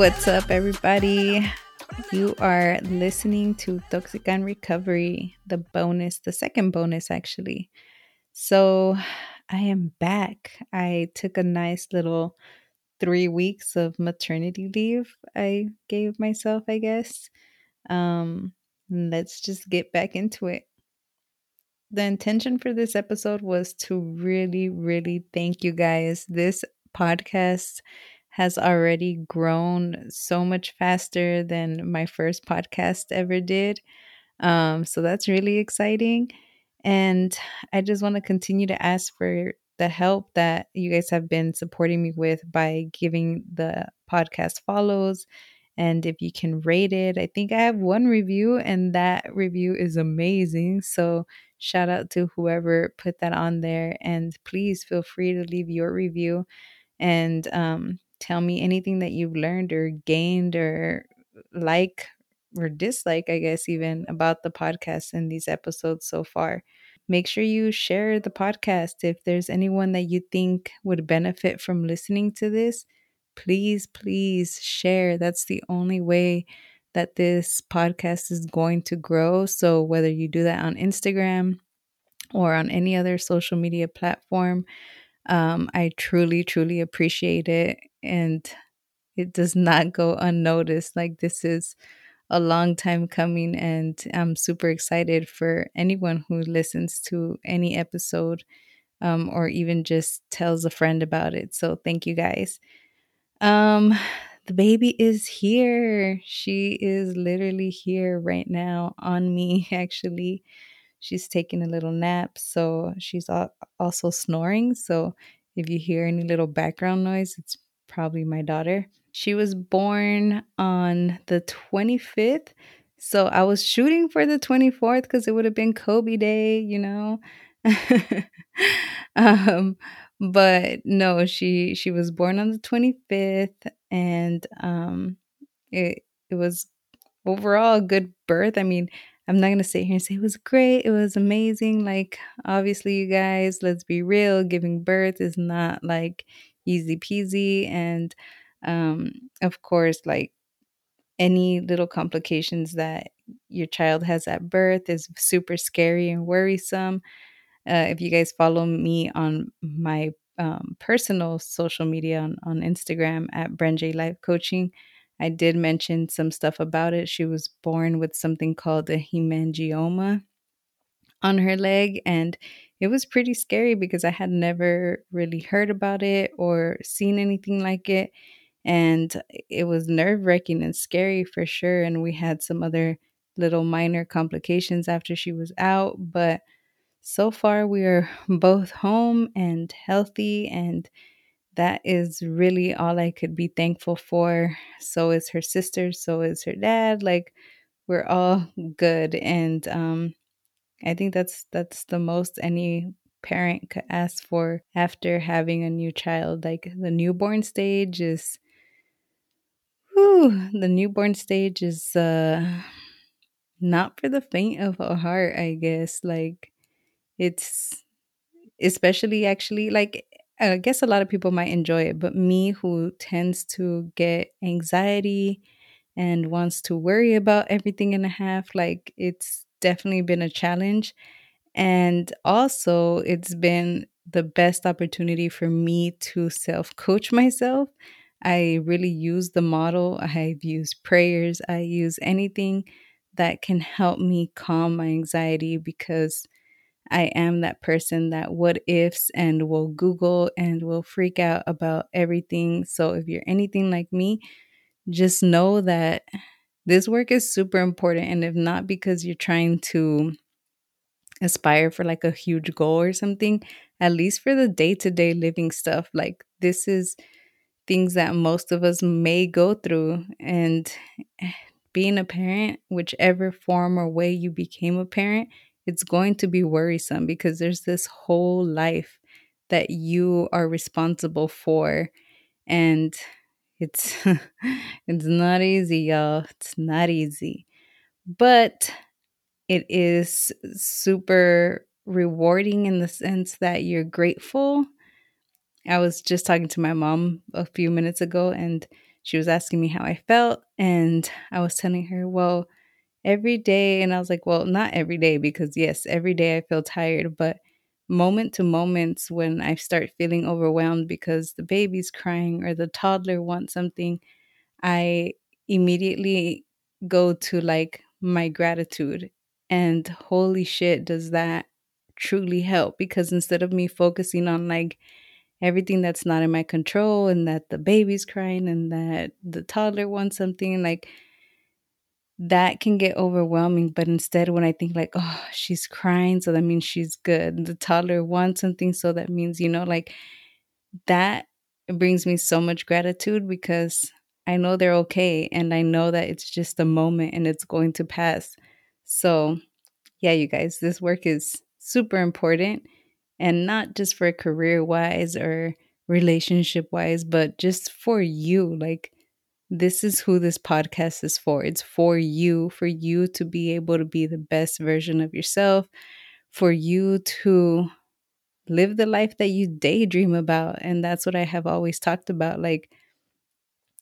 What's up, everybody? You are listening to Toxic and Recovery, the bonus, the second bonus, actually. So, I am back. I took a nice little three weeks of maternity leave, I gave myself, I guess. Um, let's just get back into it. The intention for this episode was to really, really thank you guys. This podcast has already grown so much faster than my first podcast ever did. Um, so that's really exciting. And I just want to continue to ask for the help that you guys have been supporting me with by giving the podcast follows. And if you can rate it, I think I have one review, and that review is amazing. So, shout out to whoever put that on there. And please feel free to leave your review and um, tell me anything that you've learned or gained or like or dislike, I guess, even about the podcast and these episodes so far. Make sure you share the podcast. If there's anyone that you think would benefit from listening to this, please, please share. That's the only way that this podcast is going to grow. So, whether you do that on Instagram or on any other social media platform, um, I truly, truly appreciate it. And it does not go unnoticed. Like, this is a long time coming, and I'm super excited for anyone who listens to any episode um, or even just tells a friend about it. So, thank you guys. Um, the baby is here. She is literally here right now on me, actually. She's taking a little nap, so she's also snoring. So if you hear any little background noise, it's probably my daughter. She was born on the 25th. So I was shooting for the 24th because it would have been Kobe Day, you know. um, but no, she she was born on the 25th and um it it was overall a good birth. I mean, I'm not gonna sit here and say it was great, it was amazing. Like, obviously, you guys, let's be real, giving birth is not like easy peasy. And um, of course, like any little complications that your child has at birth is super scary and worrisome. Uh, if you guys follow me on my um, personal social media on, on Instagram at Brenj Life Coaching, I did mention some stuff about it. She was born with something called a hemangioma on her leg, and it was pretty scary because I had never really heard about it or seen anything like it. And it was nerve wracking and scary for sure. And we had some other little minor complications after she was out, but so far we are both home and healthy and that is really all I could be thankful for. So is her sister, so is her dad. Like we're all good and um I think that's that's the most any parent could ask for after having a new child. Like the newborn stage is whew, the newborn stage is uh not for the faint of a heart, I guess. Like it's especially actually like I guess a lot of people might enjoy it, but me who tends to get anxiety and wants to worry about everything and a half, like it's definitely been a challenge. And also, it's been the best opportunity for me to self coach myself. I really use the model. I've used prayers, I use anything that can help me calm my anxiety because I am that person that what ifs and will Google and will freak out about everything. So if you're anything like me, just know that this work is super important. And if not because you're trying to aspire for like a huge goal or something, at least for the day to day living stuff, like this is things that most of us may go through. And eh, being a parent, whichever form or way you became a parent, it's going to be worrisome because there's this whole life that you are responsible for and it's it's not easy y'all it's not easy but it is super rewarding in the sense that you're grateful I was just talking to my mom a few minutes ago and she was asking me how I felt. And I was telling her, well, every day. And I was like, well, not every day, because yes, every day I feel tired, but moment to moments when I start feeling overwhelmed because the baby's crying or the toddler wants something, I immediately go to like my gratitude. And holy shit, does that truly help? Because instead of me focusing on like everything that's not in my control and that the baby's crying and that the toddler wants something, like that can get overwhelming. But instead, when I think like, oh, she's crying, so that means she's good. The toddler wants something, so that means, you know, like that brings me so much gratitude because I know they're okay and I know that it's just a moment and it's going to pass. So, yeah, you guys, this work is super important and not just for career wise or relationship wise, but just for you. Like, this is who this podcast is for. It's for you, for you to be able to be the best version of yourself, for you to live the life that you daydream about. And that's what I have always talked about. Like,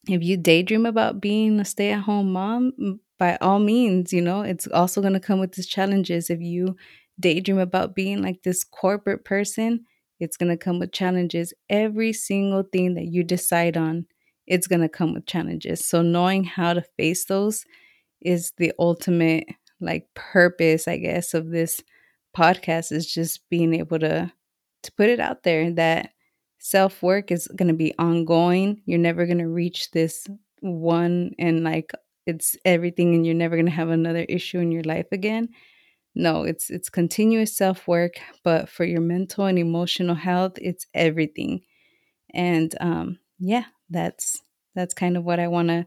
if you daydream about being a stay at home mom, by all means, you know, it's also going to come with these challenges. If you daydream about being like this corporate person, it's going to come with challenges. Every single thing that you decide on, it's going to come with challenges. So, knowing how to face those is the ultimate like purpose, I guess, of this podcast is just being able to to put it out there that self work is going to be ongoing. You're never going to reach this one and like it's everything and you're never going to have another issue in your life again. No, it's it's continuous self-work, but for your mental and emotional health, it's everything. And um yeah, that's that's kind of what I want to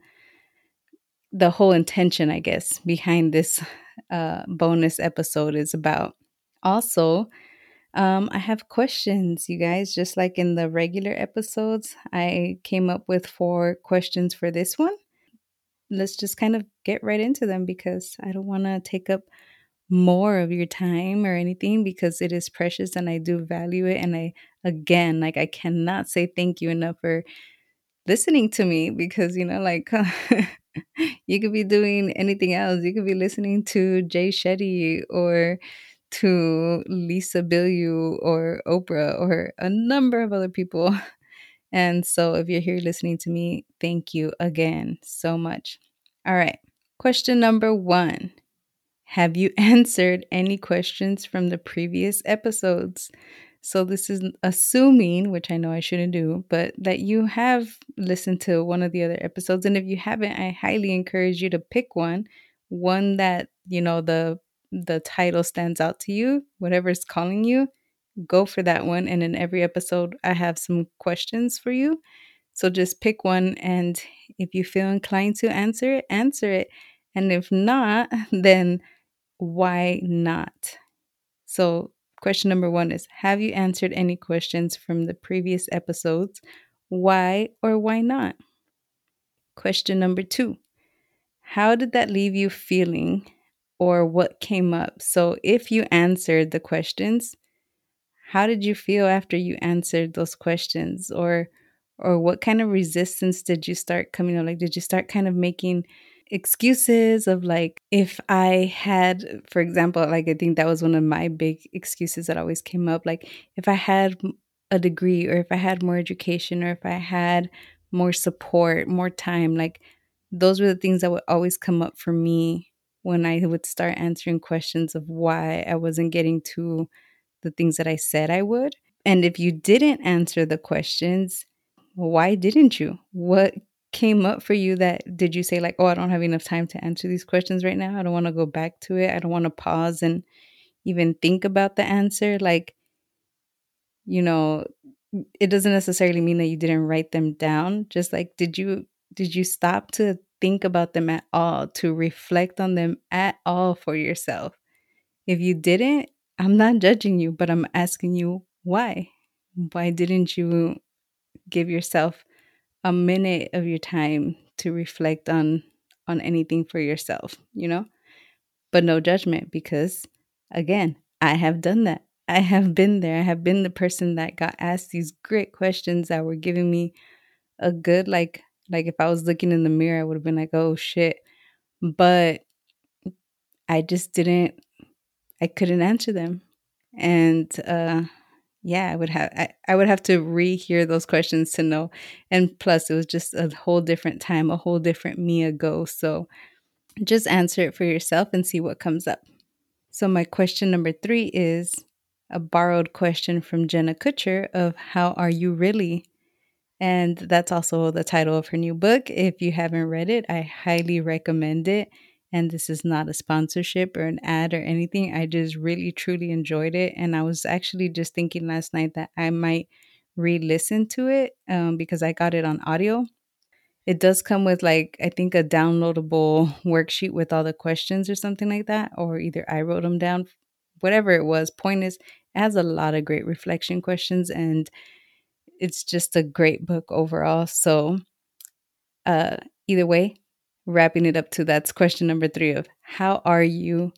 the whole intention, I guess, behind this uh bonus episode is about. Also, um, I have questions, you guys. Just like in the regular episodes, I came up with four questions for this one. Let's just kind of get right into them because I don't want to take up more of your time or anything because it is precious and I do value it. And I, again, like, I cannot say thank you enough for listening to me because, you know, like, you could be doing anything else. You could be listening to Jay Shetty or to Lisa Bilyeu or Oprah or a number of other people. And so if you're here listening to me, thank you again so much. All right. Question number one Have you answered any questions from the previous episodes? So this is assuming, which I know I shouldn't do, but that you have listened to one of the other episodes. And if you haven't, I highly encourage you to pick one, one that, you know, the the title stands out to you, whatever's calling you, go for that one. And in every episode, I have some questions for you. So just pick one. And if you feel inclined to answer it, answer it. And if not, then why not? So, question number one is Have you answered any questions from the previous episodes? Why or why not? Question number two How did that leave you feeling or what came up? So, if you answered the questions, how did you feel after you answered those questions or or what kind of resistance did you start coming up like did you start kind of making excuses of like if i had for example like i think that was one of my big excuses that always came up like if i had a degree or if i had more education or if i had more support more time like those were the things that would always come up for me when i would start answering questions of why i wasn't getting to the things that I said I would. And if you didn't answer the questions, why didn't you? What came up for you that did you say, like, oh, I don't have enough time to answer these questions right now? I don't want to go back to it. I don't want to pause and even think about the answer. Like, you know, it doesn't necessarily mean that you didn't write them down. Just like, did you did you stop to think about them at all, to reflect on them at all for yourself? If you didn't, I'm not judging you, but I'm asking you why. Why didn't you give yourself a minute of your time to reflect on on anything for yourself, you know? But no judgment because again, I have done that. I have been there. I have been the person that got asked these great questions that were giving me a good like like if I was looking in the mirror, I would have been like, "Oh shit." But I just didn't I couldn't answer them. And uh yeah, I would have I, I would have to rehear those questions to know. And plus it was just a whole different time, a whole different me ago. So just answer it for yourself and see what comes up. So my question number 3 is a borrowed question from Jenna Kutcher of how are you really? And that's also the title of her new book. If you haven't read it, I highly recommend it. And this is not a sponsorship or an ad or anything. I just really, truly enjoyed it. And I was actually just thinking last night that I might re listen to it um, because I got it on audio. It does come with, like, I think a downloadable worksheet with all the questions or something like that. Or either I wrote them down, whatever it was. Point is, it has a lot of great reflection questions and it's just a great book overall. So, uh, either way, wrapping it up to that's question number three of how are you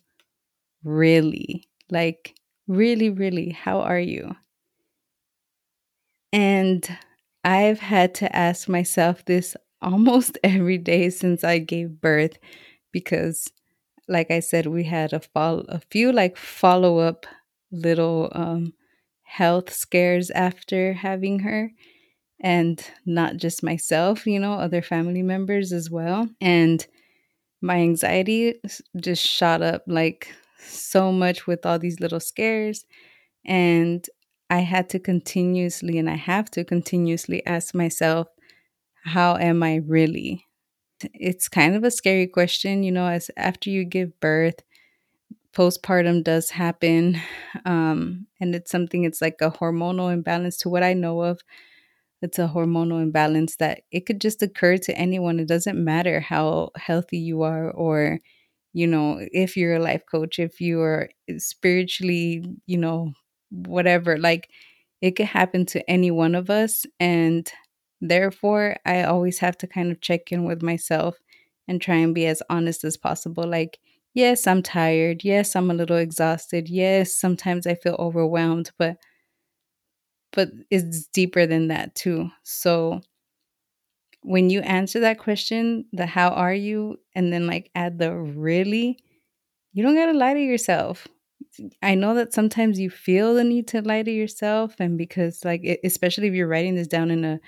really? Like, really, really, how are you? And I've had to ask myself this almost every day since I gave birth because like I said we had a follow a few like follow-up little um health scares after having her and not just myself, you know, other family members as well. And my anxiety just shot up like so much with all these little scares. And I had to continuously, and I have to continuously ask myself, how am I really? It's kind of a scary question, you know, as after you give birth, postpartum does happen. Um, and it's something, it's like a hormonal imbalance to what I know of it's a hormonal imbalance that it could just occur to anyone. It doesn't matter how healthy you are or, you know, if you're a life coach, if you are spiritually, you know, whatever, like it could happen to any one of us. And therefore, I always have to kind of check in with myself and try and be as honest as possible. Like, yes, I'm tired. Yes, I'm a little exhausted. Yes, sometimes I feel overwhelmed, but but it's deeper than that too. So when you answer that question, the how are you, and then like add the really, you don't gotta lie to yourself. I know that sometimes you feel the need to lie to yourself, and because like especially if you're writing this down in a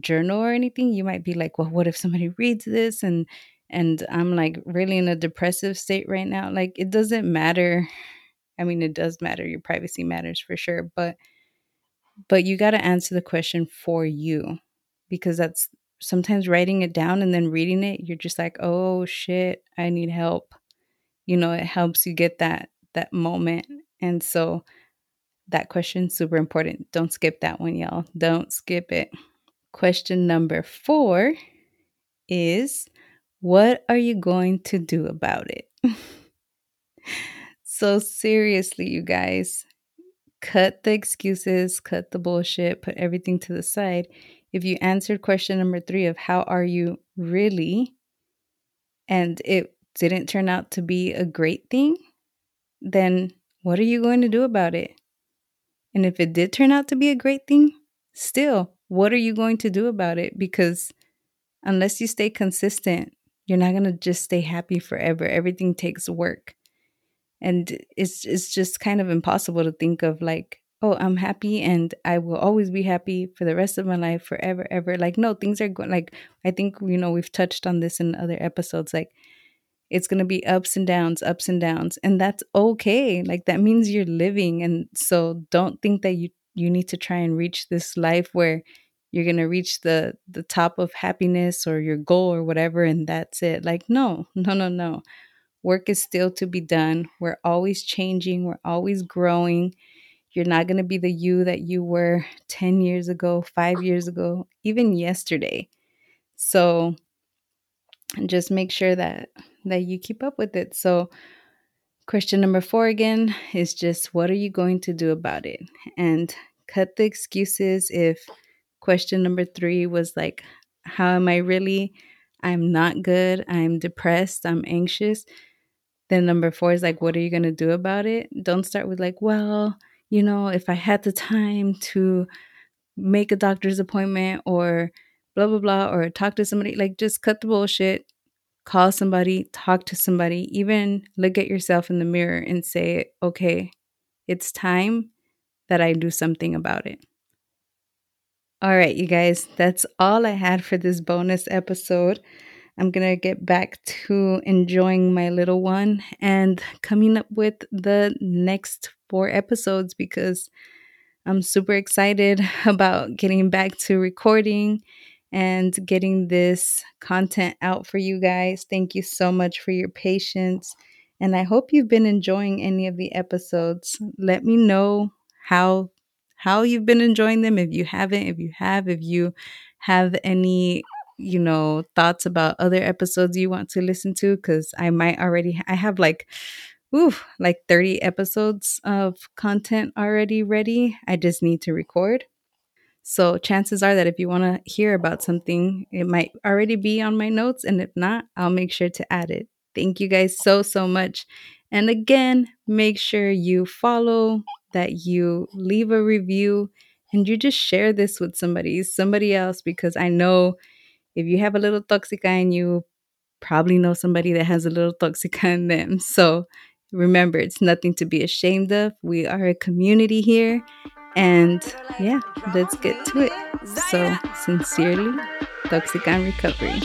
journal or anything, you might be like, well, what if somebody reads this and and I'm like really in a depressive state right now? Like it doesn't matter. I mean, it does matter. Your privacy matters for sure, but but you got to answer the question for you because that's sometimes writing it down and then reading it you're just like oh shit i need help. You know it helps you get that that moment and so that question super important. Don't skip that one y'all. Don't skip it. Question number four is what are you going to do about it? So seriously you guys cut the excuses, cut the bullshit, put everything to the side. If you answered question number three of how are you really, and it didn't turn out to be a great thing, then what are you going to do about it? And if it did turn out to be a great thing, still, what are you going to do about it? Because unless you stay consistent, you're not going to just stay happy forever. Everything takes work and it's it's just kind of impossible to think of like oh i'm happy and i will always be happy for the rest of my life forever ever. Like no things are going like i think you know we've touched on this in other episodes like it's going to be ups and downs ups and downs and that's okay like that means you're living and so don't think that you you need to try and reach this life where you're going to reach the the top of happiness or your goal or whatever and that's it like no no no no Work is still to be done. We're always changing, we're always growing. You're not going to be the you that you were 10 years ago, five years ago, even yesterday. So just make sure that that you keep up with it. So question number 4 again is just what are you going to do about it? And cut the excuses if question number 3 was like how am I really? I'm not good. I'm depressed. I'm anxious then number four is like, what are you going to do about it? Don't start with, like, well, you know, if I had the time to make a doctor's appointment or blah, blah, blah, or talk to somebody, like just cut the bullshit, call somebody, talk to somebody, even look at yourself in the mirror and say, okay, it's time that I do something about it. All right, you guys, that's all I had for this bonus episode. I'm going to get back to enjoying my little one and coming up with the next four episodes because I'm super excited about getting back to recording and getting this content out for you guys. Thank you so much for your patience. And I hope you've been enjoying any of the episodes. Let me know how how you've been enjoying them if you haven't, if you have, if you have any you know thoughts about other episodes you want to listen to cuz I might already I have like ooh, like 30 episodes of content already ready. I just need to record. So chances are that if you want to hear about something, it might already be on my notes. And if not, I'll make sure to add it. Thank you guys so, so much. And again, make sure you follow, that you leave a review, and you just share this with somebody, somebody else, because I know if you have a little toxica in you, probably know somebody that has a little toxica in them. So remember, it's nothing to be ashamed of. We are a community here. And yeah, let's get to it. So, sincerely, Toxic and Recovery.